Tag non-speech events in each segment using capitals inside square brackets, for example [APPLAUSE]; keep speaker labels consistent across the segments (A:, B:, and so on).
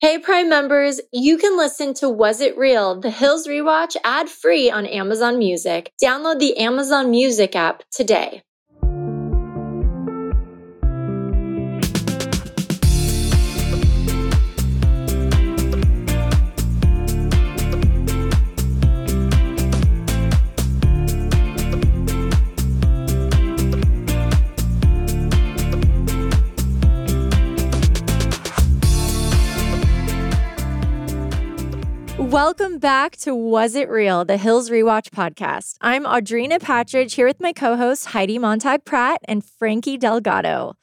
A: Hey Prime members, you can listen to Was It Real, The Hills Rewatch ad free on Amazon Music. Download the Amazon Music app today. Welcome back to Was It Real, the Hills Rewatch podcast. I'm Audrina Patridge here with my co hosts Heidi Montag Pratt and Frankie Delgado.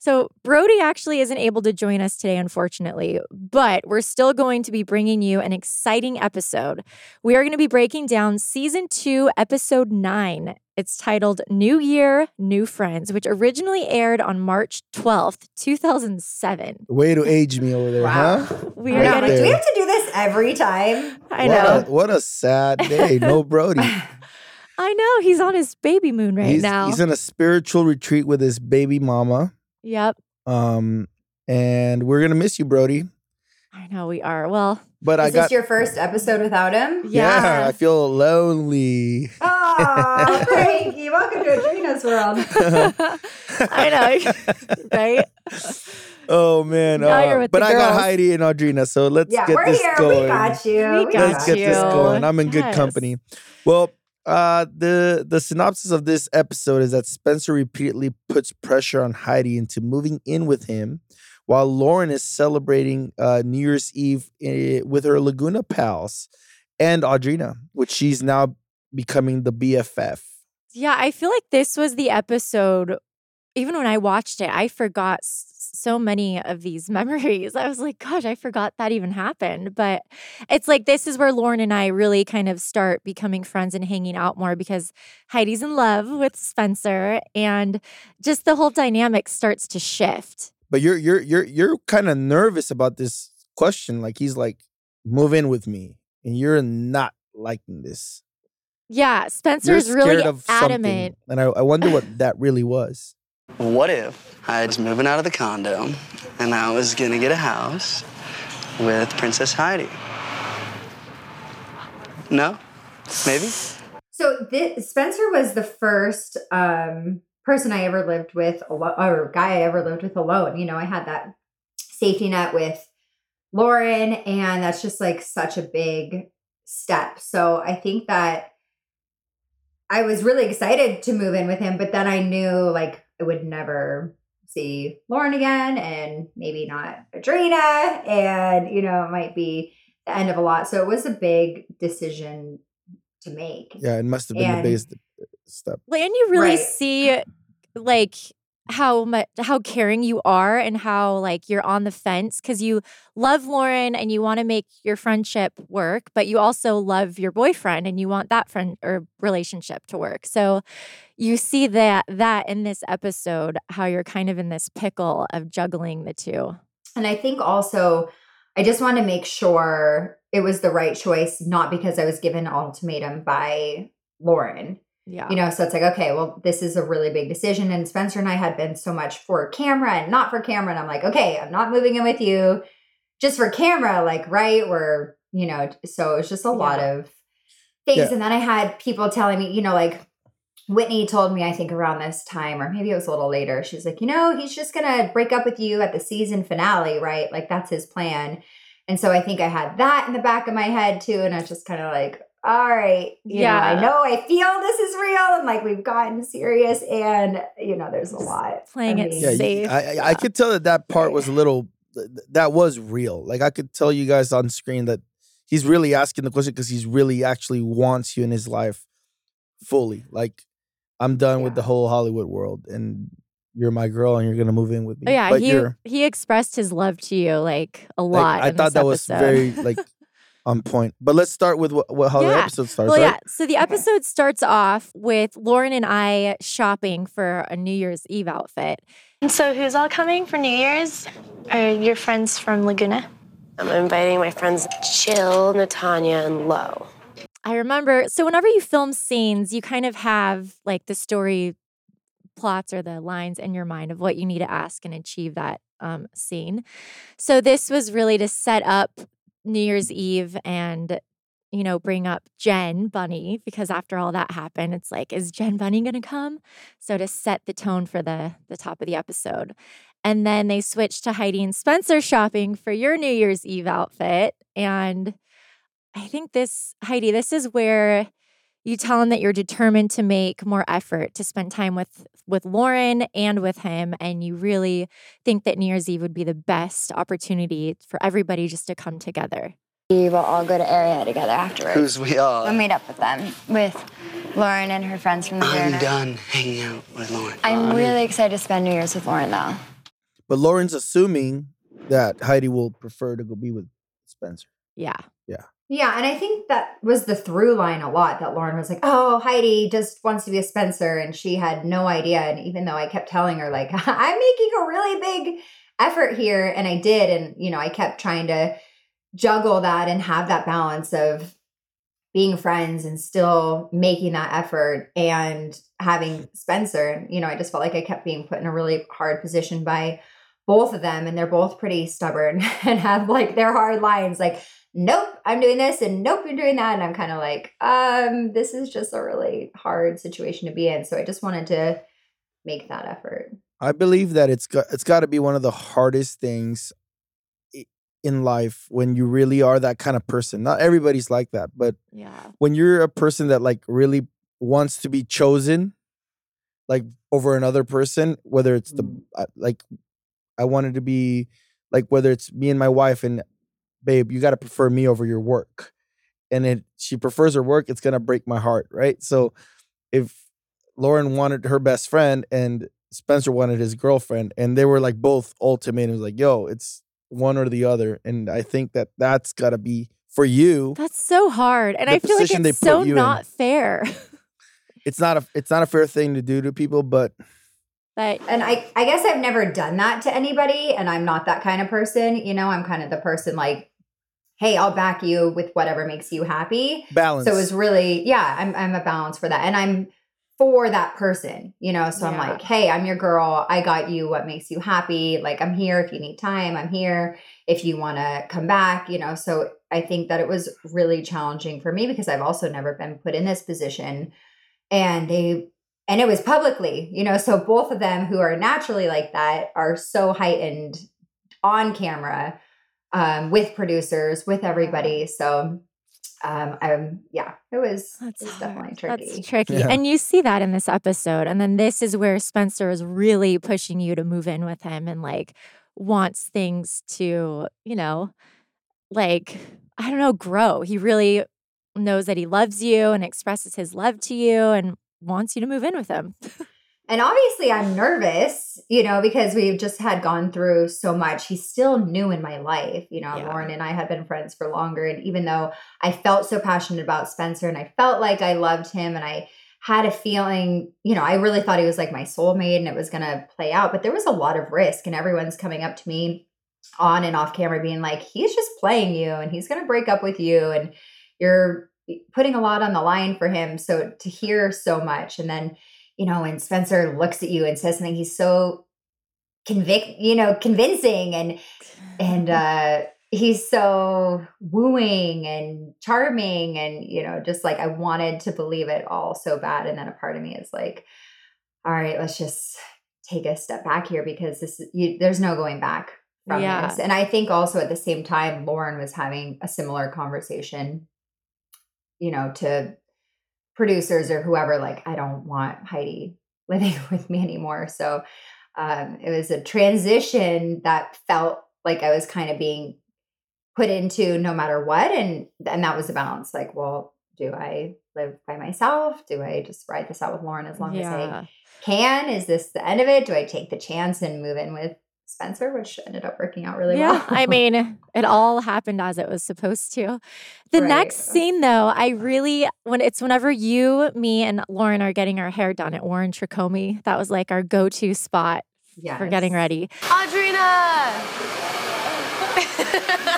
A: So, Brody actually isn't able to join us today, unfortunately, but we're still going to be bringing you an exciting episode. We are going to be breaking down season two, episode nine. It's titled New Year, New Friends, which originally aired on March 12th, 2007.
B: Way to age me over there,
C: Wow.
B: huh?
A: We
C: I
A: are
C: know,
B: Right
C: like, do we have to do this every time?
A: I
B: what
A: know.
B: A, what a sad day. No [LAUGHS] Brody.
A: I know. He's on his baby moon right
B: he's,
A: now.
B: he's in a spiritual retreat with his baby mama.
A: Yep.
B: Um, and we're gonna miss you, Brody.
A: I know we are. Well,
B: But I
C: Is
B: got
C: this your first episode without him?
B: yeah.
A: yeah.
B: I feel lonely. [LAUGHS]
C: Oh, Frankie, welcome to Audrina's world. [LAUGHS]
A: I know, [LAUGHS] right?
B: Oh man.
A: Now you're
B: uh,
A: with
B: but
A: the
B: I got. Heidi and Audrina, so let's
C: Yeah,
B: get
C: we're
B: this
C: here.
B: going.
C: We got you.
A: We
C: We
A: got
B: let's get this going. I'm in good company. Well, uh, the the synopsis of this episode is that Spencer repeatedly puts pressure on Heidi into moving in with him, while Lauren is celebrating uh, New Year's Eve eh, with her Laguna pals and Audrina, which she's now becoming the BFF.
A: Yeah, I feel like this was the episode. Even when I watched it, I forgot so many of these [LAUGHS] memories. I was like, gosh, I forgot that even happened. But it's like this is where Lauren and I really kind of start becoming friends and hanging out more because Heidi's in love with Spencer and just the whole dynamic starts to shift.
B: But you're you're you're you're kind of nervous about this question. Like he's like, move in with me, and you're not liking this.
A: Yeah, Spencer's really adamant.
B: something, and I, I wonder what that really was.
D: What if I was moving out of the condo and I was gonna get a house with Princess Heidi? No? Maybe?
C: So this, Spencer was the first um, person I ever lived with, or guy I ever lived with alone. You know, I had that safety net with Lauren, and that's just like such a big step. So I think that I was really excited to move in with him, but then I knew like I would never see Lauren again, and maybe not Audrina, and you know, it might be the end of a lot. So it was a big decision to make.
B: Yeah, it must have been
C: And-
B: the biggest uh, step.
A: Like, and you really
C: Right.
A: see like how much how caring you are and how like you're on the fence because you love Lauren and you want to make your friendship work, but you also love your boyfriend and you want that friend or relationship to work. So you see that that in this episode how you're kind of in this pickle of juggling the two.
C: And I think also, I just want to make sure it was the right choice, not because I was given an ultimatum by Lauren.
A: Yeah.
C: You know, so it's like, okay, well, this is a really big decision. And Spencer and I had been so much for camera and not for camera. And I'm like, okay, I'm not moving in with you just for camera, like, right? We're, you know, so it's just a lot of things.
B: Yeah.
C: And then I had people telling me, you know, like, Whitney told me, I think around this time, or maybe it was a little later, she's like, you know, he's just going to break up with you at the season finale, right? Like, that's his plan. And so I think I had that in the back of my head too. And I was just kind of like, all right, you know, I know I feel this is real and like we've gotten serious and, you know, there's a lot.
A: Playing
C: I
A: it
C: mean,
B: Yeah,
A: safe.
B: I, I, I could tell that that part was a [LAUGHS] little, th- th- that was real. Like I could tell you guys on screen that he's really asking the question because he's really actually wants you in his life fully. Like I'm done with the whole Hollywood world, and you're my girl and you're gonna move in with oh, me.
A: Oh yeah,
B: but
A: he
B: you're
A: he expressed his love to you like a
B: like,
A: lot.
B: I thought
A: this
B: that was very like [LAUGHS] [LAUGHS] on point. But let's start with what, what how the episode starts.
A: well,
B: right?
A: yeah. So the episode starts off with Lauren and I shopping for a New Year's Eve outfit.
E: And so, who's all coming for New Year's? Are your friends from Laguna?
F: I'm inviting my friends Chill, Natanya, and Lo.
A: I remember. So whenever you film scenes, you kind of have like the story plots or the lines in your mind of what you need to ask and achieve that um, scene. So this was really to set up New Year's Eve and you know bring up Jen Bunney because after all that happened, it's like is Jen Bunney going to come? So to set the tone for the the top of the episode. And then they switched to Heidi and Spencer shopping for your New Year's Eve outfit and I think this, Heidi, this is where you tell him that you're determined to make more effort to spend time with with Lauren and with him, and you really think that New Year's Eve would be the best opportunity for everybody just to come together.
G: We will all go to area together afterwards.
D: Who's we all?
G: We'll meet up with them, with Lauren and her friends from the
D: I'm
G: Laguna.
D: done hanging out with Lauren.
G: I'm
D: I'm-
G: really excited to spend New Year's with Lauren, though.
B: But Lauren's assuming that Heidi will prefer to go be with Spencer.
A: Yeah.
C: Yeah, and I think that was the through line a lot that Lauren was like, "Oh, Heidi just wants to be a Spencer," and she had no idea. And even though I kept telling her like, [LAUGHS] "I'm making a really big effort here," and I did, and you know, I kept trying to juggle that and have that balance of being friends and still making that effort and having Spencer. And you know, I just felt like I kept being put in a really hard position by both of them, and they're both pretty stubborn [LAUGHS] and have like their hard lines, like nope, I'm doing this and nope, you're doing that. And I'm kind of like, um, this is just a really hard situation to be in. So I just wanted to make that effort.
B: I believe that it's got it's got to be one of the hardest things in life when you really are that kind of person. Not everybody's like that, but
A: Yeah.
B: when you're a person that like really wants to be chosen like over another person whether it's the uh, like i wanted to be like whether it's me and my wife and babe you got to prefer me over your work and it she prefers her work it's gonna break my heart right so if lauren wanted her best friend and spencer wanted his girlfriend and they were like both ultimatums like yo it's one or the other and i think that that's got to be for you
A: That's so hard. And I feel like it's so
B: you in.
A: not fair.
B: it's not a it's not a fair thing to do to people but
A: but
C: And I, I guess I've never done that to anybody, and I'm not that kind of person. You know, I'm kind of the person like, hey, I'll back you with whatever makes you happy.
B: balance
C: So it was really, yeah, I'm I'm a balance for that. And I'm for that person, you know. So I'm like, hey, I'm your girl. I got you what makes you happy. Like I'm here if you need time. I'm here if you want to come back, you know. So I think that it was really challenging for me because I've also never been put in this position. And they and it was publicly, you know, so both of them who are naturally like that are so heightened on camera um with producers, with everybody. So um I'm yeah, it was
A: That's
C: it was definitely tricky.
A: That's tricky.
B: Yeah.
A: And you see that in this episode. And then this is where Spencer is really pushing you to move in with him and like wants things to, you know, like, I don't know, grow. He really knows that he loves you and expresses his love to you and wants you to move in with him. [LAUGHS]
C: And obviously, I'm nervous, you know, because we've just had gone through so much. He's still new in my life. You know,
A: Yeah.
C: Lauren and I had been friends for longer. And even though I felt so passionate about Spencer and I felt like I loved him and I had a feeling, you know, I really thought he was like my soulmate and it was going to play out. But there was a lot of risk. And everyone's coming up to me on and off camera being like, he's just playing you and he's going to break up with you. And you're putting a lot on the line for him. So to hear so much and then, you know, and Spencer looks at you and says something, he's so convict, you know, convincing and and [LAUGHS] uh he's so wooing and charming and you know, just like I wanted to believe it all so bad. And then a part of me is like, all right, let's just take a step back here because this is you, there's no going back from
A: Yeah.
C: this. And I think also at the same time, Lauren was having a similar conversation, you know, to producers or whoever, like, I don't want Heidi living [LAUGHS] with me anymore. So um, it was a transition that felt like I was kind of being put into no matter what. And and that was the balance. Like, well, do I live by myself? Do I just ride this out with Lauren as long as I can? Is this the end of it? Do I take the chance and move in with Spencer, which ended up working out really
A: yeah,
C: well?
A: I [LAUGHS] mean, it all happened as it was supposed to. The
C: Right.
A: next scene, though, I really when it's whenever you, me, and Lauren are getting our hair done at Warren Tricomi. That was like our go-to spot for getting ready.
F: Audrina! [LAUGHS]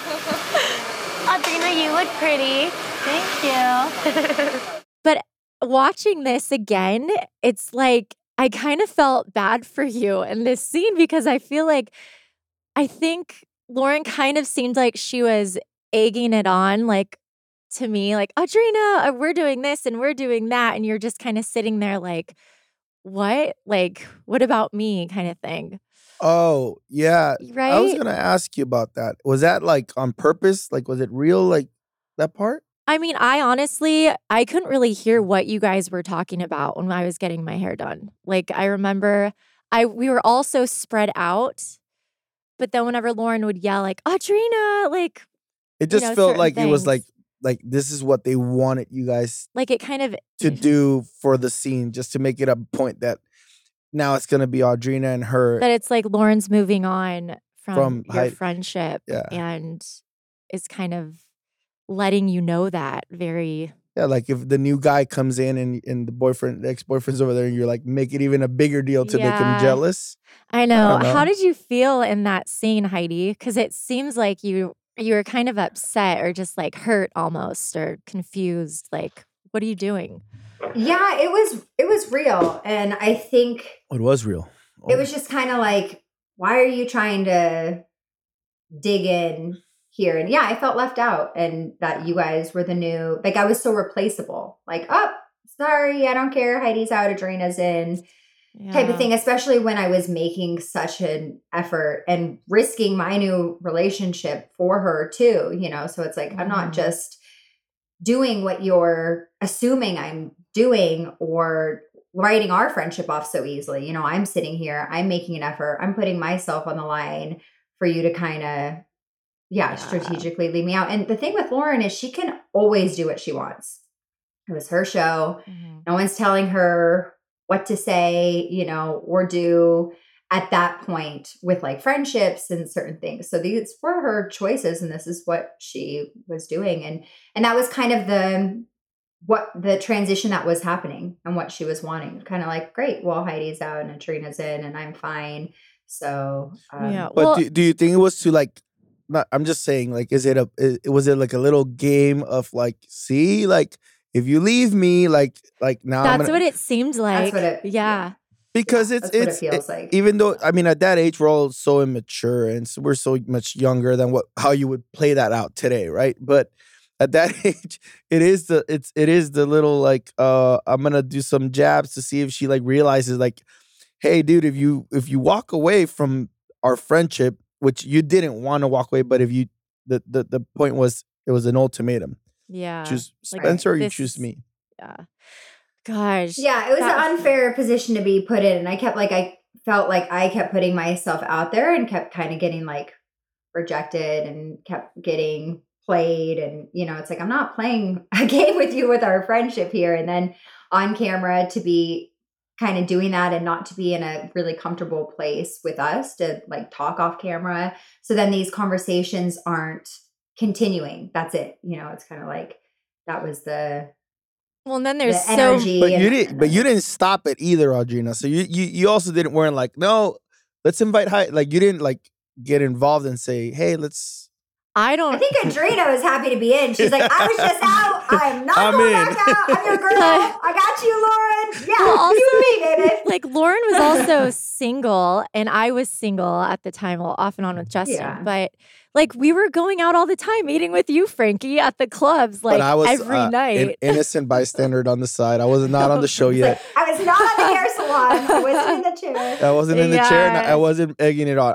F: Audrina, you look pretty. Thank you. [LAUGHS]
A: But watching this again, it's like I kind of felt bad for you in this scene because I feel like I think Lauren kind of seemed like she was egging it on, like to me, like, Audrina, uh, we're doing this and we're doing that. And you're just kind of sitting there like, what? Like, what about me kind of thing.
B: Oh, yeah.
A: Right?
B: I was gonna ask you about that. Was that like on purpose? Like, was it real? Like that part?
A: I mean, I honestly, I couldn't really hear what you guys were talking about when I was getting my hair done. Like, I remember I we were all so spread out, but then whenever Lauren would yell like Audrina, like
B: It
A: You
B: just
A: know,
B: felt like it was like like this is what they wanted you guys
A: like it kind of
B: to [LAUGHS] do for the scene, just to make it a point that now it's gonna be Audrina and her.
A: that it's like Lauren's moving on from,
B: From
A: your
B: Heidi.
A: friendship
B: Yeah.
A: and is kind of letting you know that very
B: Yeah, like if the new guy comes in and and the boyfriend, the ex boyfriend's over there, and you're like, make it even a bigger deal to make him jealous.
A: I know.
B: don't
A: How did you feel in that scene, Heidi? Because it seems like you you were kind of upset or just like hurt almost or confused. Like, what are you doing?
C: Yeah, it was it was real. And I think oh,
B: It was real.
C: it oh. was just kind of like, why are you trying to dig in here? And yeah, I felt left out and that you guys were the new, like I was so replaceable. Like, oh, sorry, I don't care. Heidi's out, Audrina's in, type of thing, especially when I was making such an effort and risking my new relationship for her too, you know? So it's like, I'm not
A: Mhm.
C: just doing what you're assuming I'm doing or writing our friendship off so easily. You know, I'm sitting here, I'm making an effort, I'm putting myself on the line for you to kind of, yeah,
A: Yeah.
C: strategically leave me out. And the thing with Lauren is she can always do what she wants. It was her show.
A: Mhm.
C: No one's telling her what to say, you know, or do at that point with like friendships and certain things. So these were her choices and this is what she was doing and and that was kind of the what the transition that was happening and what she was wanting. Kind of like, great, well Heidi's out and Trina's in and I'm fine. So um,
A: yeah.
B: But
A: Well,
B: do, do you think it was to like? Not, I'm just saying, like, is it a? i- Was it like a little game of like, see, like, if you leave me, like, like now
A: that's
B: gonna,
A: what it seemed like.
C: what it-
A: yeah.
B: because
C: yeah,
B: it's
C: that's what it
B: it's
C: feels
B: it-
C: like.
B: even though I mean at that age we're all so immature and so we're so much younger than what how you would play that out today, right? But at that [LAUGHS] age, it is the it's it is the little like uh I'm gonna do some jabs to see if she like realizes like, hey dude, if you if you walk away from our friendship, which you didn't want to walk away, but if you the the the point was it was an ultimatum.
A: Yeah.
B: choose
A: like,
B: Spencer or you
A: this-
B: choose me.
A: Yeah. Gosh.
C: Yeah, it was
A: That
C: an
A: was-
C: unfair position to be put in. And I kept like, I felt like I kept putting myself out there and kept kind of getting like rejected and kept getting played. And, you know, it's like, I'm not playing [LAUGHS] a game with you with our friendship here. And then on camera to be kind of doing that and not to be in a really comfortable place with us to like talk off camera. So then these conversations aren't continuing. That's it. You know, it's kind of like, that was the
A: Well, and then
C: the
A: there's so
C: energy.
B: But you didn't. But you didn't stop it either, Audrina. So you you you also didn't weren't like no. Let's invite high. Like you didn't like get involved and say, hey, let's.
A: I
C: I
A: don't I
C: think Audrina was happy to be in. She's like, I was just [LAUGHS] out. I'm not
B: I'm
C: going
B: in."
C: back out. I'm your girl. I got you, Lauren. Yeah,
A: Well, also-
C: you me, baby.
A: like Lauren was also single and I was single at the time, well, off and on with Justin.
C: Yeah.
A: But like we were going out all the time, eating with you, Frankie, at the clubs, like
B: I was
A: every
B: uh,
A: night.
B: an innocent [LAUGHS] bystander on the side. I was not on the show [LAUGHS] yet.
C: I was not at the hair salon. I wasn't in the chair.
B: I wasn't in the chair. And I wasn't egging it on.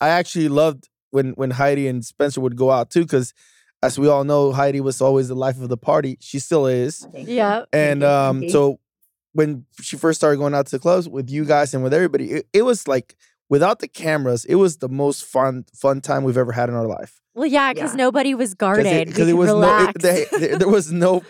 B: I actually loved when when Heidi and Spencer would go out too, because as we all know, Heidi was always the life of the party. She still is.
A: Yeah.
B: And um, so when she first started going out to the clubs with you guys and with everybody, it, it was like without the cameras, it was the most fun fun time we've ever had in our life.
A: Well, yeah, because nobody was guarded.
B: Because
A: we
B: it, was
A: relax.
B: no, it, they, there, there was no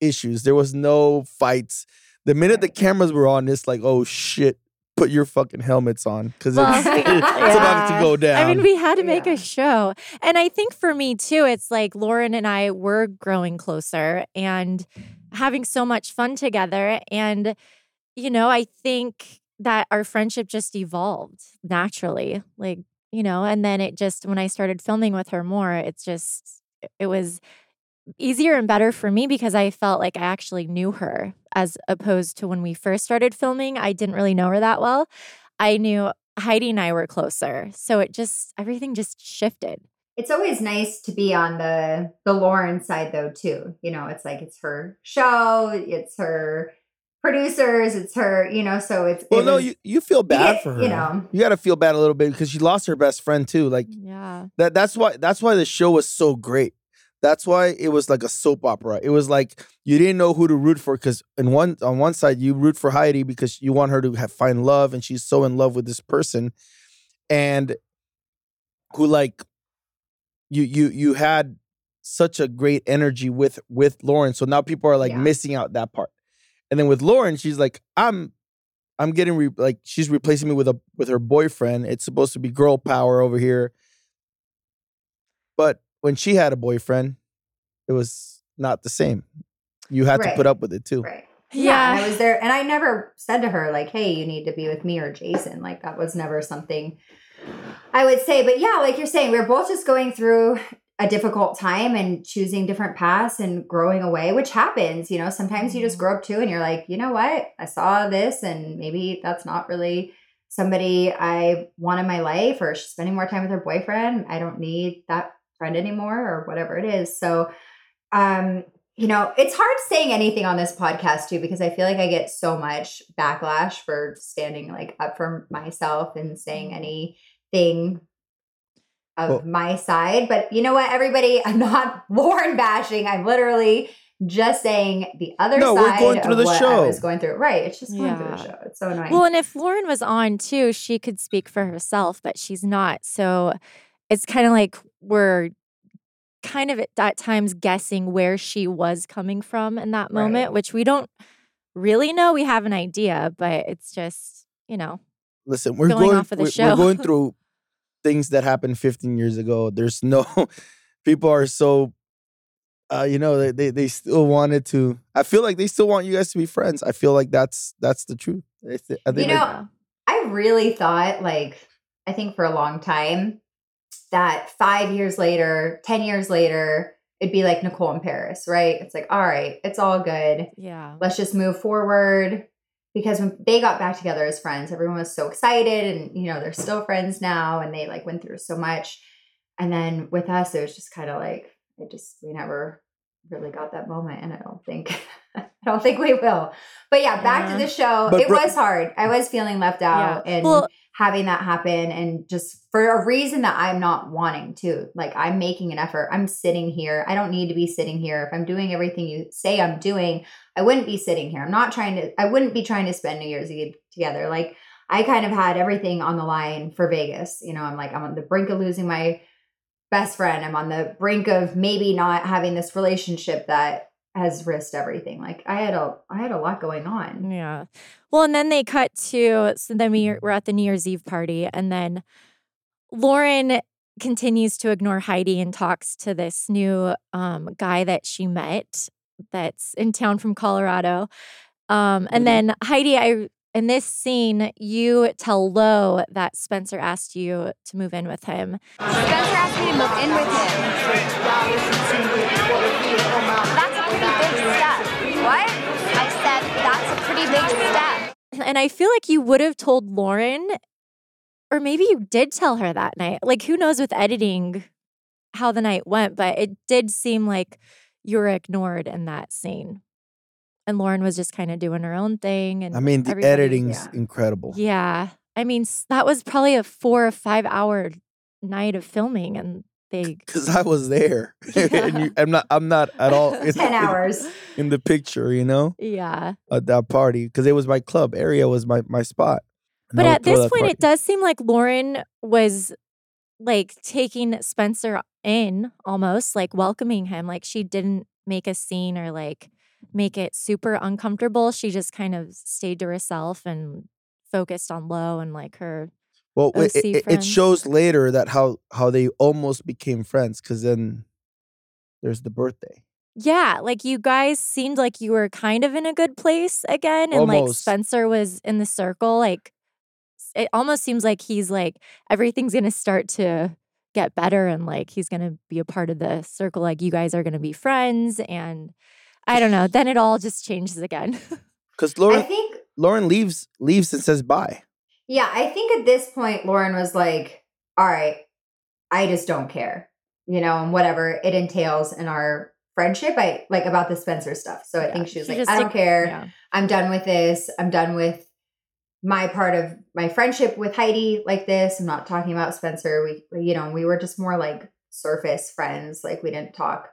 B: issues. There was no fights. The minute the cameras were on, it's like, oh shit, put your fucking helmets on because
A: Well,
B: it's, [LAUGHS] [LAUGHS] it's about to go down.
A: I mean, we had to make a show. And I think for me too, it's like Lauren and I were growing closer and having so much fun together. And, you know, I think that our friendship just evolved naturally. Like, you know, and then it just, when I started filming with her more, it's just, it was easier and better for me because I felt like I actually knew her as opposed to when we first started filming. I didn't really know her that well. I knew Heidi and I were closer. So it just, everything just shifted.
C: It's always nice to be on the the Lauren side though too. You know, it's like it's her show, it's her producers, it's her, you know, so it's
B: well,
C: it
B: no,
C: was-
B: you, you feel bad
C: get-
B: for her.
C: you know.
B: you got to feel bad a little bit because she lost her best friend too. Like
A: Yeah.
B: that. That's why. That's why the show was so great. That's why it was like a soap opera. It was like you didn't know who to root for because in one on one side you root for Heidi because you want her to have find love and she's so in love with this person, and who like you you you had such a great energy with with Lauren. So now people are like
C: Yeah.
B: missing out that part. And then with Lauren, she's like, I'm I'm getting re- like she's replacing me with a with her boyfriend. It's supposed to be girl power over here. But when she had a boyfriend, it was not the same. You had to put up with it too.
C: Right. Yeah. And I was there and I never said to her, like, hey, you need to be with me or Jason. Like that was never something I would say. But yeah, like you're saying, we are both just going through a difficult time and choosing different paths and growing away, which happens. You know, sometimes you just mm-hmm. grow up too and you're like, you know what? I saw this and maybe that's not really somebody I want in my life or she's spending more time with her boyfriend. I don't need that friend anymore or whatever it is. So um you know, it's hard saying anything on this podcast too because I feel like I get so much backlash for standing like up for myself and saying anything of
B: Well-
C: my side. But you know what, everybody, [LAUGHS] I'm not Lauren bashing. I'm literally just saying the other
B: No, we're going through
C: of
B: the
C: what
B: show.
C: I was going through. Right. It's just going through the show. It's so annoying.
A: Well, and if Lauren was on too, she could speak for herself, but she's not. So it's kind of like we're kind of at, times guessing where she was coming from in that moment,
C: Right.
A: which we don't really know. We have an idea, but it's just, you know,
B: Listen, we're
A: Going
B: going,
A: off of the
B: we're,
A: show.
B: we're going [LAUGHS] through things that happened 15 years ago. There's no [LAUGHS] people are so uh, you know, they, they they still wanted to. I feel like they still want you guys to be friends. I feel like that's that's the truth. I thi- I
C: you know,
B: like-
C: I really thought, like, I think for a long time that five years later, 10 years later, it'd be like Nicole in Paris, right? It's like, all right, it's all good.
A: yeah.
C: Let's just move forward. Because when they got back together as friends, everyone was so excited and, you know, they're still friends now and they like went through so much. And then with us, it was just kind of like, it just, we never really got that moment. And I don't think, [LAUGHS] I don't think we will. But yeah, back
A: Yeah.
C: to the show.
B: But
C: it
B: bro-
C: was hard. I was feeling left out
A: Yeah.
C: and
A: Well-
C: having that happen and just for a reason that I'm not wanting to. Like I'm making an effort. I'm sitting here. I don't need to be sitting here. If I'm doing everything you say I'm doing, I wouldn't be sitting here. I'm not trying to I wouldn't be trying to spend New Year's Eve together. Like I kind of had everything on the line for Vegas. You know, I'm like I'm on the brink of losing my best friend. I'm on the brink of maybe not having this relationship that has risked everything. Like I had a I had a lot going on.
A: Yeah. Well, and then they cut to so then we we're at the New Year's Eve party, and then Lauren continues to ignore Heidi and talks to this new um, guy that she met that's in town from Colorado. Um,
B: Mm-hmm.
A: and then Heidi, I in this scene, you tell Lo that Spencer asked you to move in with him.
G: Spencer asked me to move in with him.
A: And I feel like you would have told Lauren, or maybe you did tell her that night. Like, who knows with editing how the night went, but it did seem like you were ignored in that scene. And Lauren was just kind of doing her own thing. And
B: I mean, the editing's incredible.
A: Yeah. I mean, that was probably a four or five hour night of filming, and they.
B: Because [LAUGHS] I was there, [LAUGHS] and you, I'm not. I'm not at all. [LAUGHS] in-
C: 10 hours.
B: in the picture. You know,
A: Yeah.
B: at that party because it was my club area was my my spot. And
A: But at this point,
B: party.
A: it does seem like Lauren was like taking Spencer in almost, like welcoming him. Like she didn't make a scene or like make it super uncomfortable. She just kind of stayed to herself and focused on Lo and like her.
B: Well, it, it, it shows later that how how they almost became friends because then there's the birthday.
A: Yeah, like you guys seemed like you were kind of in a good place again. And like Spencer was in the circle. Like it almost seems like he's like everything's going to start to get better and like he's going to be a part of the circle. Like you guys are going to be friends. And I don't know. Then it all just changes again. [LAUGHS]
B: Because
C: I think,
B: Lauren leaves leaves and says bye.
C: Yeah, I think at this point, Lauren was like, all right, I just don't care, you know, and whatever it entails in our friendship, I like about the Spencer stuff. So I
A: Yeah,
C: think she was
A: she
C: like, I don't care.
A: yeah.
C: I'm done with this. I'm done with my part of my friendship with Heidi like this. I'm not talking about Spencer. We, you know, we were just more like surface friends. Like we didn't talk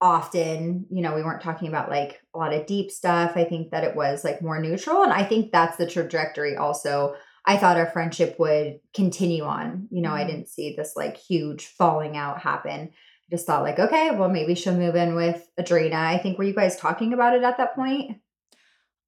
C: often. You know, we weren't talking about like a lot of deep stuff. I think that it was like more neutral. And I think that's the trajectory also. I thought our friendship would continue on. You know, I
A: Mhm.
C: didn't see this like huge falling out happen. I just thought like, okay, well, maybe she'll move in with Audrina. I think were you guys talking about it at that point?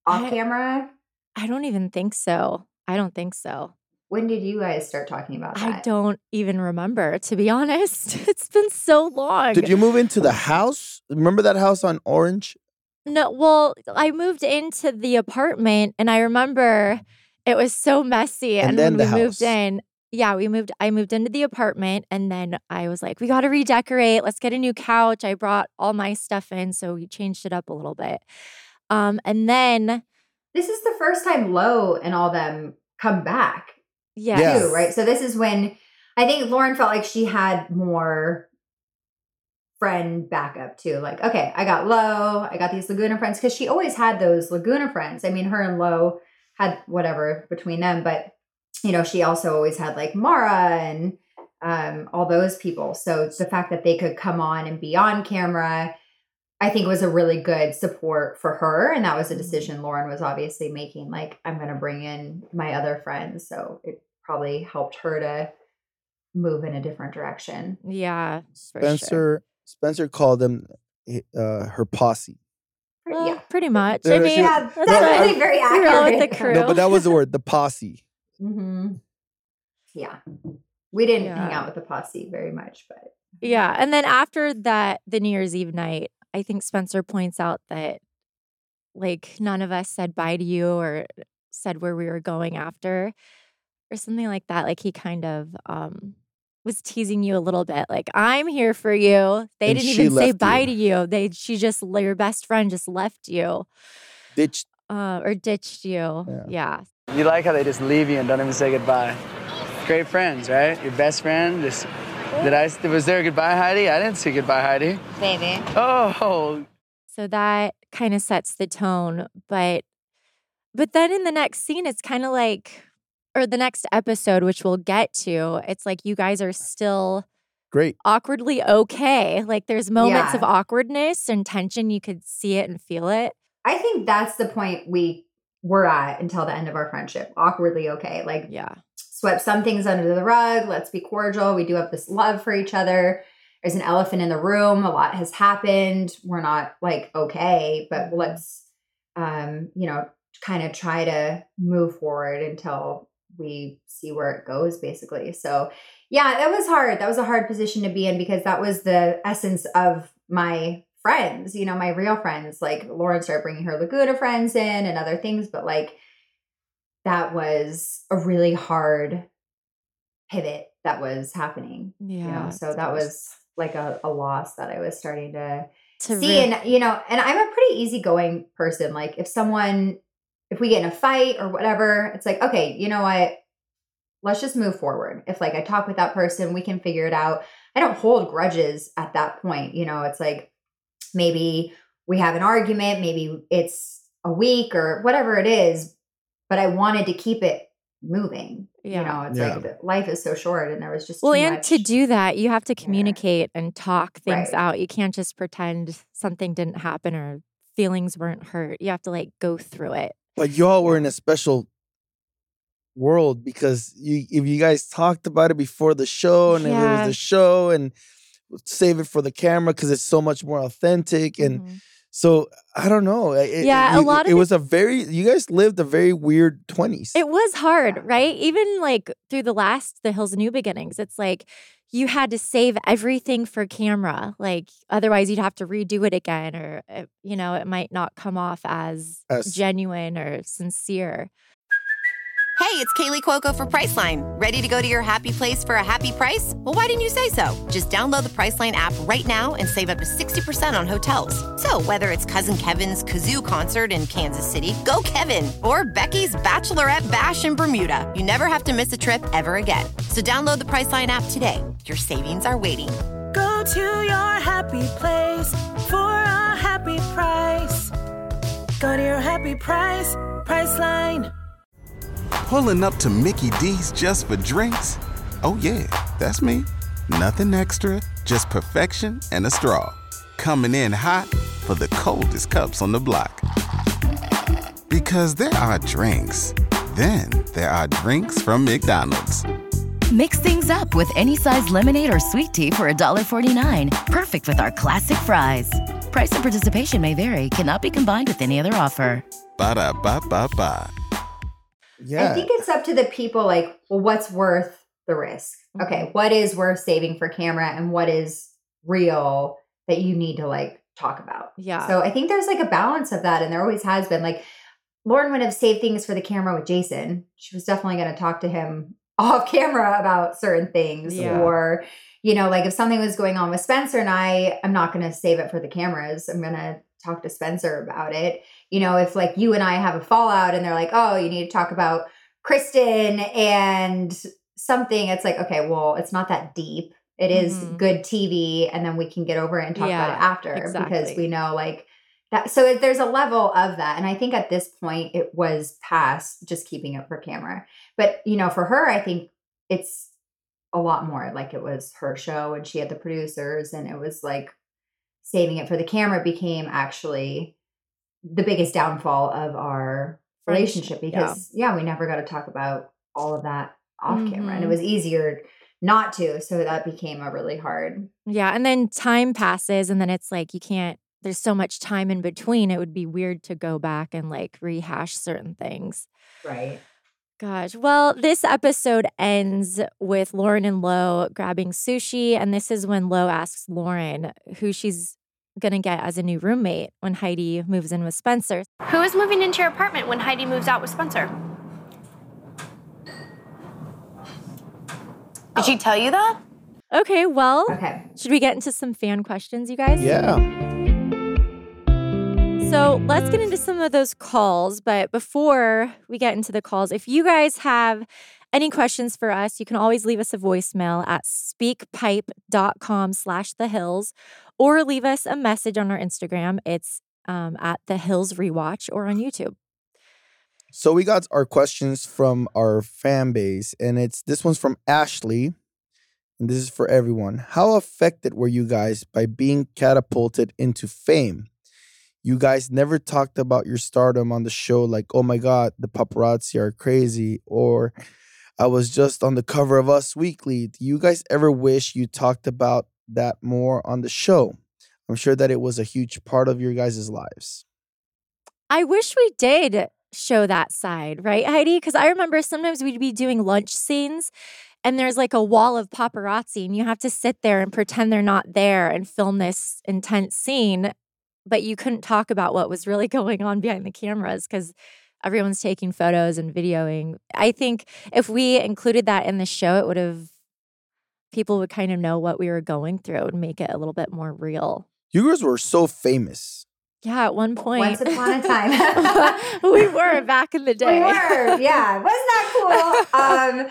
C: Off
A: I-
C: camera?
A: I don't even think so. I don't think so.
C: When did you guys start talking about that?
A: I don't even remember, to be [LAUGHS] honest. It's been so long.
B: Did you move into the house? Remember that house on Orange?
A: No, well, I moved into the apartment and I remember it was so messy.
B: And
A: And,
B: then
A: when
B: the
A: we moved
B: house.
A: in, yeah, we moved, I moved into the apartment and then I was like, we got to redecorate. Let's get a new couch. I brought all my stuff in. So we changed it up a little bit. Um, and then,
C: This is the first time Lo and all them come back
A: yeah,
B: Yeah.
C: too, right? So this is when I think Lauren felt like she had more friend backup too. Like, okay, I got Lo, I got these Laguna friends because she always had those Laguna friends. I mean, her and Lo had whatever between them, but you know, she also always had like Mara and um, all those people. So the fact that they could come on and be on camera, I think was a really good support for her. And that was a decision Lauren was obviously making. Like, I'm going to bring in my other friends. So it probably helped her to move in a different direction.
A: yeah,
B: Spencer
A: sure.
B: Spencer called them uh, her posse.
A: Well,
C: yeah.
A: pretty much. I mean,
C: Yeah,
A: that's
C: that's
B: No,
A: what-
C: really very
A: we with the
C: accurate.
A: crew. [LAUGHS]
B: No, but that was the word, the posse.
C: hmm Yeah. We didn't hang out with the posse very much, but
A: Yeah. And then after that, the New Year's Eve night, I think Spencer points out that like none of us said bye to you or said where we were going after or something like that. Like he kind of um was teasing you a little bit. Like, I'm here for you. They
B: And
A: didn't even say
B: left
A: bye
B: you.
A: to you. They she just your best friend just left you.
B: ditched
A: Uh, or ditched you. Yeah.
D: You like how they just leave you and don't even say goodbye. Great friends, right? Your best friend. Just did I? Was there a goodbye, Heidi? I didn't see goodbye, Heidi.
G: Baby.
D: Oh,
A: So that kind of sets the tone, but but then in the next scene it's kind of like or the next episode which we'll get to, it's like you guys are still
B: Great.
A: awkwardly okay. Like there's moments of awkwardness and tension, you could see it and feel it.
C: I think that's the point we were at until the end of our friendship. Awkwardly okay. Like
A: Yeah.
C: swept some things under the rug. Let's be cordial. We do have this love for each other. There's an elephant in the room. A lot has happened. We're not like okay, but let's um, you know, kind of try to move forward until we see where it goes basically. So, yeah, that was hard. That was a hard position to be in because that was the essence of my friends, you know, my real friends. Like Lauren started bringing her Laguna friends in and other things, but like that was a really hard pivot that was happening.
A: Yeah.
C: You know, so that was like a, a loss that I was starting to,
A: To
C: see.
A: re-
C: and, you know, and I'm a pretty easygoing person. Like if someone, if we get in a fight or whatever, it's like, okay, you know what? Let's just move forward. If like I talk with that person, we can figure it out. I don't hold grudges at that point. You know, it's like maybe we have an argument, maybe it's a week or whatever it is, but I wanted to keep it moving.
A: Yeah.
C: You know, it's
B: Yeah.
C: like life is so short and there was just
A: well,
C: too
A: and
C: much.
A: to do that, you have to communicate and talk things
C: Right.
A: out. You can't just pretend something didn't happen or feelings weren't hurt. You have to like go through it.
B: But y'all were in a special world because you if you guys talked about it before the show and then there was
A: Yeah.
B: the show and save it for the camera because it's so much more authentic and
A: Mhm.
B: so I don't know. it- it-
A: Yeah, a
B: you-
A: lot of
B: it
A: it-
B: was a very you guys lived a very weird twenties.
A: It was hard, right? Even like through the last The Hills New Beginnings, it's like you had to save everything for camera. Like otherwise you'd have to redo it again or uh, you know, it might not come off as
B: As-
A: genuine or sincere.
H: Hey, it's Kaley Cuoco for Priceline. Ready to go to your happy place for a happy price? Well, why didn't you say so? Just download the Priceline app right now and save up to 60% on hotels. So, whether it's Cousin Kevin's Kazoo concert in Kansas City, go Kevin, or Becky's Bachelorette Bash in Bermuda, you never have to miss a trip ever again. So, download the Priceline app today. Your savings are waiting.
I: Go to your happy place for a happy price. Go to your happy price, Priceline.
J: Pulling up to Mickey D's just for drinks? Oh, yeah, that's me. Nothing extra, just perfection and a straw. Coming in hot for the coldest cups on the block. Because there are drinks, then there are drinks from McDonald's.
K: Mix things up with any size lemonade or sweet tea for $1.49. Perfect with our classic fries. Price and participation may vary, cannot be combined with any other offer.
J: Ba da ba ba ba.
B: yeah.
C: I think it's up to the people like, well, what's worth the risk? Mm-hmm. Okay, what is worth saving for camera and what is real that you need to like talk about?
A: Yeah.
C: So I think there's like a balance of that, and there always has been. Like Lauren would have saved things for the camera with Jason. She was definitely going to talk to him off camera about certain things,
A: Yeah.
C: or you know, like if something was going on with Spencer and I, I'm not going to save it for the cameras. I'm going to talk to Spencer about it. You know, if like you and I have a fallout and they're like, oh, you need to talk about Kristen and something, it's like, okay, well, it's not that deep. It is
A: Mhm.
C: good TV, and then we can get over it and talk
A: Yeah,
C: about it after because we know like that. So there's a level of that, and I think at this point it was past just keeping it for camera. But you know, for her, I think it's a lot more like it was her show, and she had the producers, and it was like saving it for the camera became actually the biggest downfall of our relationship
A: Friendship, yeah.
C: because yeah, we never got to talk about all of that off camera and it
A: Mhm.
C: was easier not to so that became a really hard
A: Yeah. And then time passes, and then it's like you can't, there's so much time in between. It would be weird to go back and like rehash certain things.
C: right
A: Gosh. Well, this episode ends with Lauren and Lo grabbing sushi. And this is when Lo asks Lauren who she's going to get as a new roommate when Heidi moves in with Spencer.
E: Who is moving into your apartment when Heidi moves out with Spencer? Did she tell you that?
A: Okay. Well,
C: okay
A: should we get into some fan questions, you guys?
B: yeah.
A: So let's get into some of those calls. But before we get into the calls, if you guys have any questions for us, you can always leave us a voicemail at speakpipe.com slash the hills or leave us a message on our Instagram. It's um, at the hills rewatch or on YouTube.
B: So we got our questions from our fan base, and it's this one's from Ashley, and this is for everyone. How affected were you guys by being catapulted into fame? You guys never talked about your stardom on the show, like, oh my God, the paparazzi are crazy, or I was just on the cover of Us Weekly. Do you guys ever wish you talked about that more on the show? I'm sure that it was a huge part of your guys' lives.
A: I wish we did show that side, right, Heidi? Because I remember sometimes we'd be doing lunch scenes and there's like a wall of paparazzi and you have to sit there and pretend they're not there and film this intense scene but you couldn't talk about what was really [LAUGHS] going on behind the cameras because everyone's taking photos and videoing i think if we included that in the show it would have people would kind of know what we were going through and make it a little bit more real
B: You guys were so famous.
A: yeah at one point
C: Once upon a time. [LAUGHS]
A: we were back in the day
C: We were, yeah. Wasn't that cool? [LAUGHS] Um,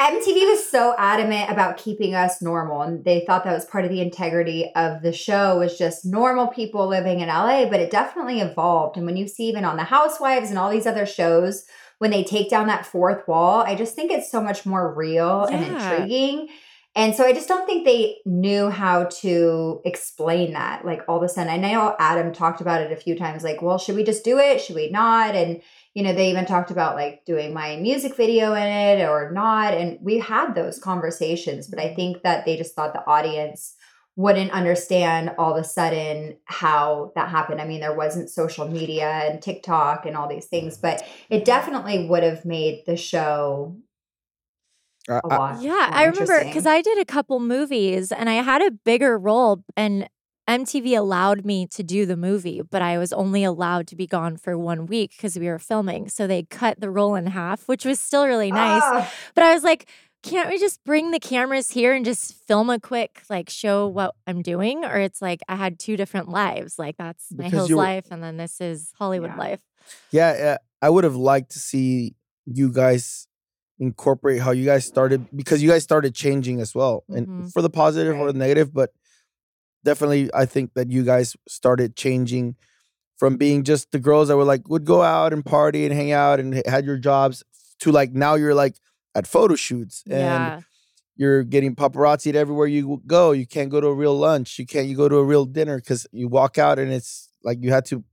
C: MTV was so adamant about keeping us normal, and they thought that was part of the integrity of the show was just normal people living in LA. But it definitely evolved, and when you see even on the Housewives and all these other shows, when they take down that fourth wall, I just think it's so much more real and intriguing. And so I just don't think they knew how to explain that. Like all of a sudden, I know Adam talked about it a few times. Like, well, should we just do it? Should we not? And you know, they even talked about like doing my music video in it or not. And we had those conversations, but I mm-hmm. think that they just thought the audience wouldn't understand all of a sudden how that happened. I mean, there wasn't social media and TikTok and all these things, but it mm-hmm. definitely would have made the show
B: I-
C: a
B: I-
C: lot.
A: Yeah, I remember because. I did a couple movies and I had a bigger role, and MTV allowed me to do the movie, but I was only allowed to be gone for one week because we were filming. So they cut the role in half, which was still really nice.
C: Ah,
A: But I was like, can't we just bring the cameras here and just film a quick, like, show what I'm doing? Or it's like I had two different lives. Like, that's my
B: Because
A: Hills
B: were-
A: life, and then this is Hollywood
C: Yeah.
A: life.
B: Yeah, yeah, I would have liked to see you guys incorporate how you guys started because you guys started changing as well, and
A: Mhm.
B: for the positive or the negative. But definitely, I think that you guys started changing from being just the girls that were like would go out and party and hang out and had your jobs to like now you're like at photo shoots and
A: yeah.
B: you're getting paparazzied everywhere you go. You can't go to a real lunch. You can't you go to a real dinner because you walk out and it's like you had to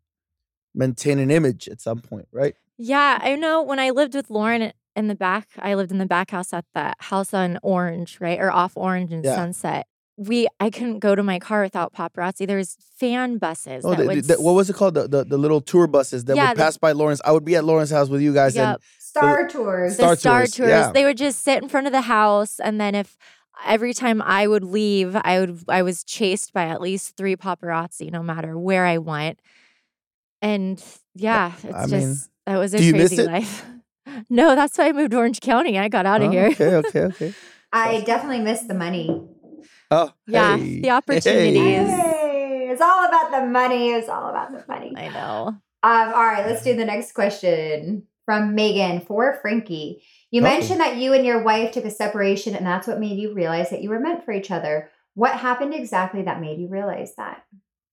B: maintain an image at some point, right?
A: Yeah, I know when I lived with Lauren in the back, I lived in the back house at the house on Orange, right? Or off Orange and
B: Yeah.
A: Sunset. We I couldn't go to my car without paparazzi. There was fan buses
B: Oh,
A: that
B: the,
A: would
B: the- what was it called? The, the the little tour buses that
A: Yeah,
B: would
A: the-
B: pass by Lauren's. I would be at Lawrence's house with you guys,
A: Yep.
B: and
C: Star Tours.
B: Star
A: the star
B: tours,
A: tours.
B: yeah.
A: They would just sit in front of the house, and then if every time I would leave, I would I was chased by at least three paparazzi, no matter where I went. And yeah, it's
B: I
A: just
B: mean,
A: that was a
B: do you miss
A: crazy life. [LAUGHS] No, that's why I moved to Orange County. I got out of
B: Oh,
A: here.
B: Okay, okay, okay.
C: I definitely missed the money.
B: Oh,
A: Yeah,
B: hey.
A: the opportunities.
C: Hey, it's all about the money. It's all about the money.
A: I know.
C: Um, all right, let's do the next question from Megan for Frankie. You
B: Oh.
C: mentioned that you and your wife took a separation, and that's what made you realize that you were meant for each other. What happened exactly that made you realize that?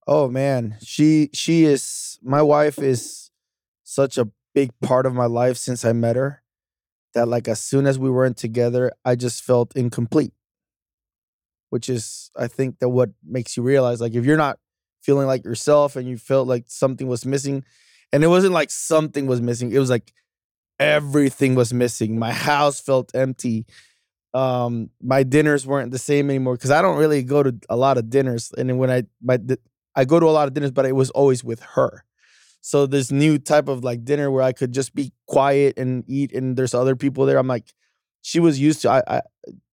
B: Oh man, she she is my wife is such a big part of my life since I met her that like as soon as we weren't together, I just felt incomplete. Which is I think that what makes you realize like if you're not feeling like yourself and you felt like something was missing and it wasn't like something was missing, it was like everything was missing. My house felt empty. Um my dinners weren't the same anymore cuz I don't really go to a lot of dinners and when I my I go to a lot of dinners, but it was always with her. So this new type of like dinner where I could just be quiet and eat, and there's other people there. I'm like, she was used to I, I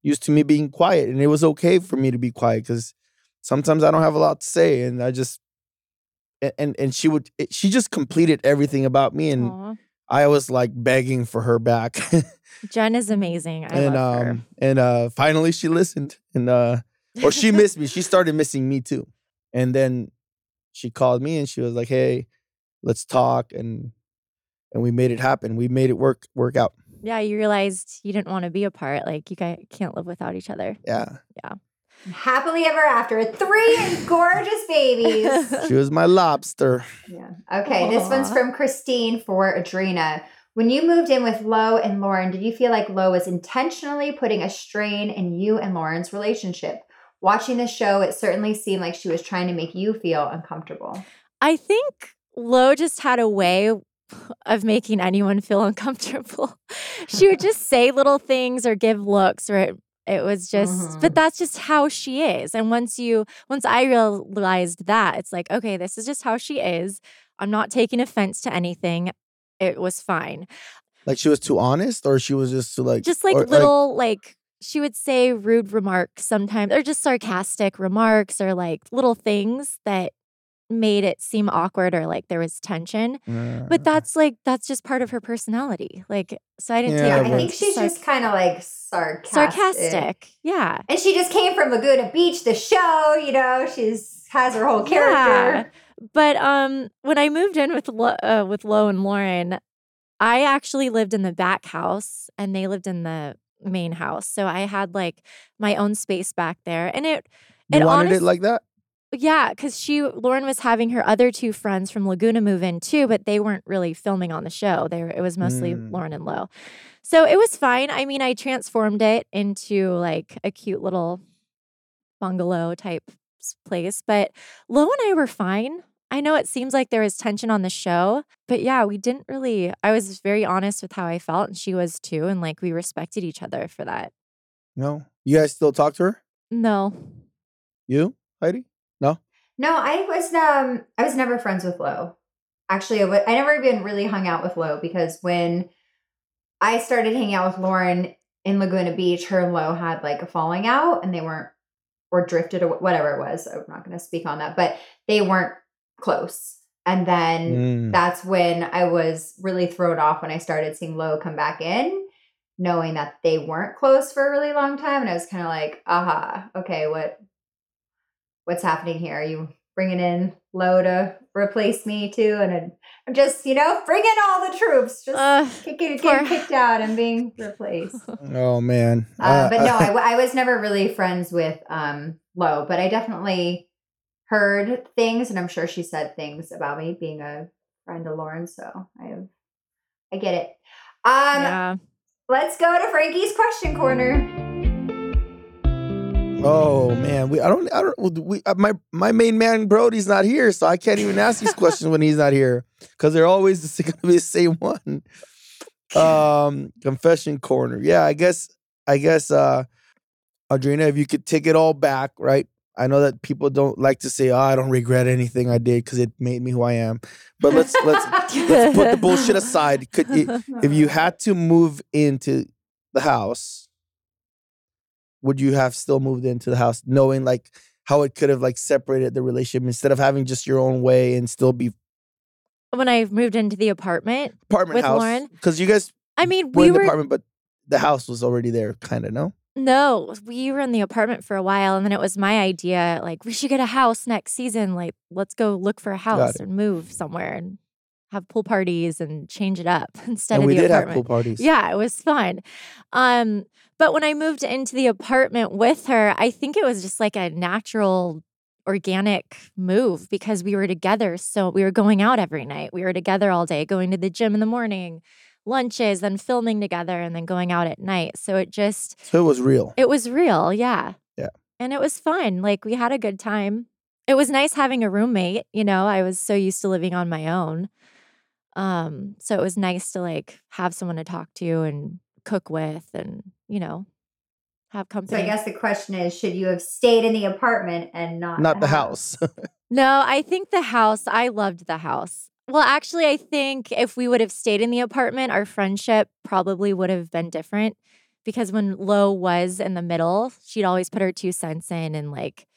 B: used to me being quiet, and it was okay for me to be quiet because sometimes I don't have a lot to say, and I just and and she would she just completed everything about me, and
A: Aw.
B: I was like begging for her back, [LAUGHS]
A: Jen is amazing. I
B: and
A: love her.
B: um and uh finally she listened, and uh or she [LAUGHS] missed me. She started missing me too. And then she called me and she was like, "Hey, let's talk." And and we made it happen. We made it work work out.
A: Yeah, you realized you didn't want to be apart. Like you guys can't live without each other.
B: Yeah. Yeah.
C: Happily ever after, three [LAUGHS] gorgeous babies. [LAUGHS]
B: She was my lobster.
C: Yeah. Okay. This one's from Christine for Audrina. When you moved in with Lo and Lauren, did you feel like Lo was intentionally putting a strain in you and Lauren's relationship? Watching the show, it certainly seemed like she was trying to make you feel uncomfortable.
A: I think Lo just had a way [LAUGHS] of making anyone feel [LAUGHS] uncomfortable. she would just say little things or give looks or it, it was just but
C: Mhm.
A: that's just how she is. And once you once I realized that, it's like, okay, this is just how she is. I'm not taking offense to anything. It was fine.
B: Like she was too honest, or she was just too like
A: Just like
B: or,
A: little like she would say rude remarks sometimes, or just sarcastic remarks, or like little things that made it seem awkward or like there was tension. But that's like that's just part of her personality. Like, so I didn't
B: Yeah,
A: take
C: Yeah,
A: it
C: I think she's
A: sarc-
C: just kind of like sarcastic.
A: sarcastic. Yeah.
C: And she just came from Laguna Beach, the show, you know, she's has her whole character.
A: Yeah. But um, when I moved in with Lo, uh, with Lo and Lauren, I actually lived in the back house, and they lived in the main house. So I had like my own space back there, and it
B: You
A: it
B: wanted it like that?
A: Yeah, because she Lauren was having her other two friends from Laguna move in too, but they weren't really filming on the show. They were, it was mostly
B: Mm.
A: Lauren and Lo. So it was fine. I mean, I transformed it into like a cute little bungalow type place, but Lo and I were fine. I know it seems like there was tension on the show, but yeah, we didn't really. I was very honest with how I felt, and she was too, and like we respected each other for that.
B: No. You guys still talk to her?
A: No,
B: You, Heidi? No.
C: No, I was um I was never friends with Lo. Actually, I never even really hung out with Lo because when I started hanging out with Lauren in Laguna Beach, her and Lo had like a falling out and they weren't or drifted or whatever it was. I'm not going to speak on that, but they weren't close. And then
B: Mm.
C: that's when I was really thrown off when I started seeing Lo come back in, knowing that they weren't close for a really long time. And I was kind of like, aha, okay, what what's happening here? Are you bringing in Lo to replace me too? And I'm- I'm just, you know, bringing all the troops, just
A: Uh,
C: kicking,
A: poor-
C: getting kicked out and being replaced. [LAUGHS]
B: Oh man.
C: Uh, but no, I was never really friends with um, Lo, but I definitely heard things, and I'm sure she said things about me being a friend of Lauren. So I have, I get it. Um,
A: yeah.
C: let's go to Frankie's question corner.
B: Oh man, we I don't I don't we uh, my my main man Brody's not here, so I can't even ask these questions when he's not here because they're always the, [LAUGHS] gonna be the same one. Um, confession corner. Yeah, I guess I guess uh, if you could take it all back, right? I know that people don't like to say, "Oh, I don't regret anything I did because it made me who I am." But let's let's let's put the bullshit aside. Could you, if you had to move into the house, would you have still moved into the house knowing like how it could have like separated the relationship instead of having just your own way and still be
A: when I moved into the apartment
B: apartment
A: with
B: house?
A: Lauren,
B: Because you guys
A: I mean, we
B: were
A: we
B: in the
A: were
B: apartment, but the house was already there, kind of. No,
A: no, we were in the apartment for a while, and then it was my idea. Like, we should get a house next season. Like, let's go look for a house and move somewhere and have pool parties and change it up [LAUGHS] instead
B: and
A: of
B: we
A: the
B: did
A: apartment.
B: have pool parties.
A: Yeah, it was fun. Um, but when I moved into the apartment with her, I think it was just like a natural organic move because we were together. So we were going out every night. We were together all day, going to the gym in the morning, lunches, then filming together, and then going out at night. So it just,
B: so it was real.
A: it was real. Yeah.
B: Yeah.
A: And it was fun. Like we had a good time. It was nice having a roommate. You know, I was so used to living on my own. Um, so it was nice to like have someone to talk to and cook with and, you know, have company. So.
C: I guess the question is, should you have stayed in the apartment and not
B: Not the house. [LAUGHS]
A: No, I think the house, I loved the house. Well, actually, I think if we would have stayed in the apartment, our friendship probably would have been different because when Lo was in the middle, she'd always put her two cents in and like,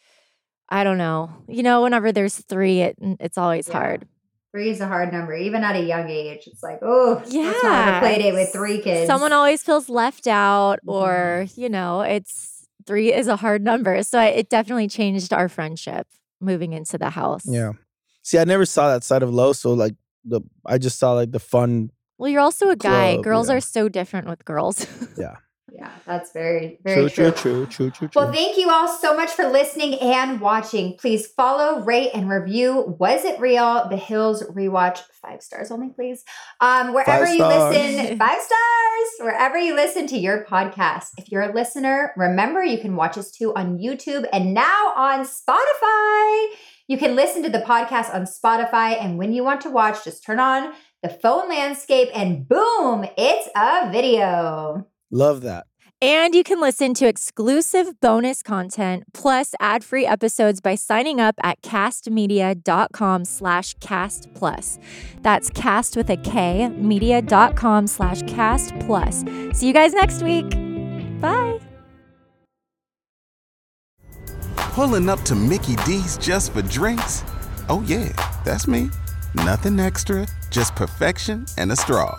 A: I don't know, you know, whenever there's three, it, it's always
C: Yeah.
A: hard.
C: Three is a hard number, even at a young age. It's like, oh,
A: Yeah.
C: let's not a play date with three kids.
A: Someone always feels left out,
C: Mm-hmm.
A: or, you know, it's three is a hard number. So I, it definitely changed our friendship moving into the house.
B: yeah. See, I never saw that side of Lo, so like the I just saw like the fun.
A: Well, you're also a guy.
B: Club,
A: Girls
B: yeah.
A: are so different with girls. [LAUGHS]
B: Yeah.
C: Yeah, that's very, very
B: True,
C: true.
B: true, true, true, true, true.
C: Well, thank you all so much for listening and watching. Please follow, rate, and review Was It Real? The Hills Rewatch. Five stars only, please. Um, wherever you listen, five stars, wherever you listen to your podcast. If you're a listener, remember you can watch us too on YouTube and now on Spotify. You can listen to the podcast on Spotify, and when you want to watch, just turn on the phone landscape and boom, it's a video.
B: Love that.
A: And you can listen to exclusive bonus content plus ad-free episodes by signing up at kastmedia.com slash cast plus. That's cast with a K, media.com slash cast plus. See you guys next week. Bye.
J: Pulling up to Mickey D's just for drinks? Oh, yeah, that's me. Nothing extra, just perfection and a straw.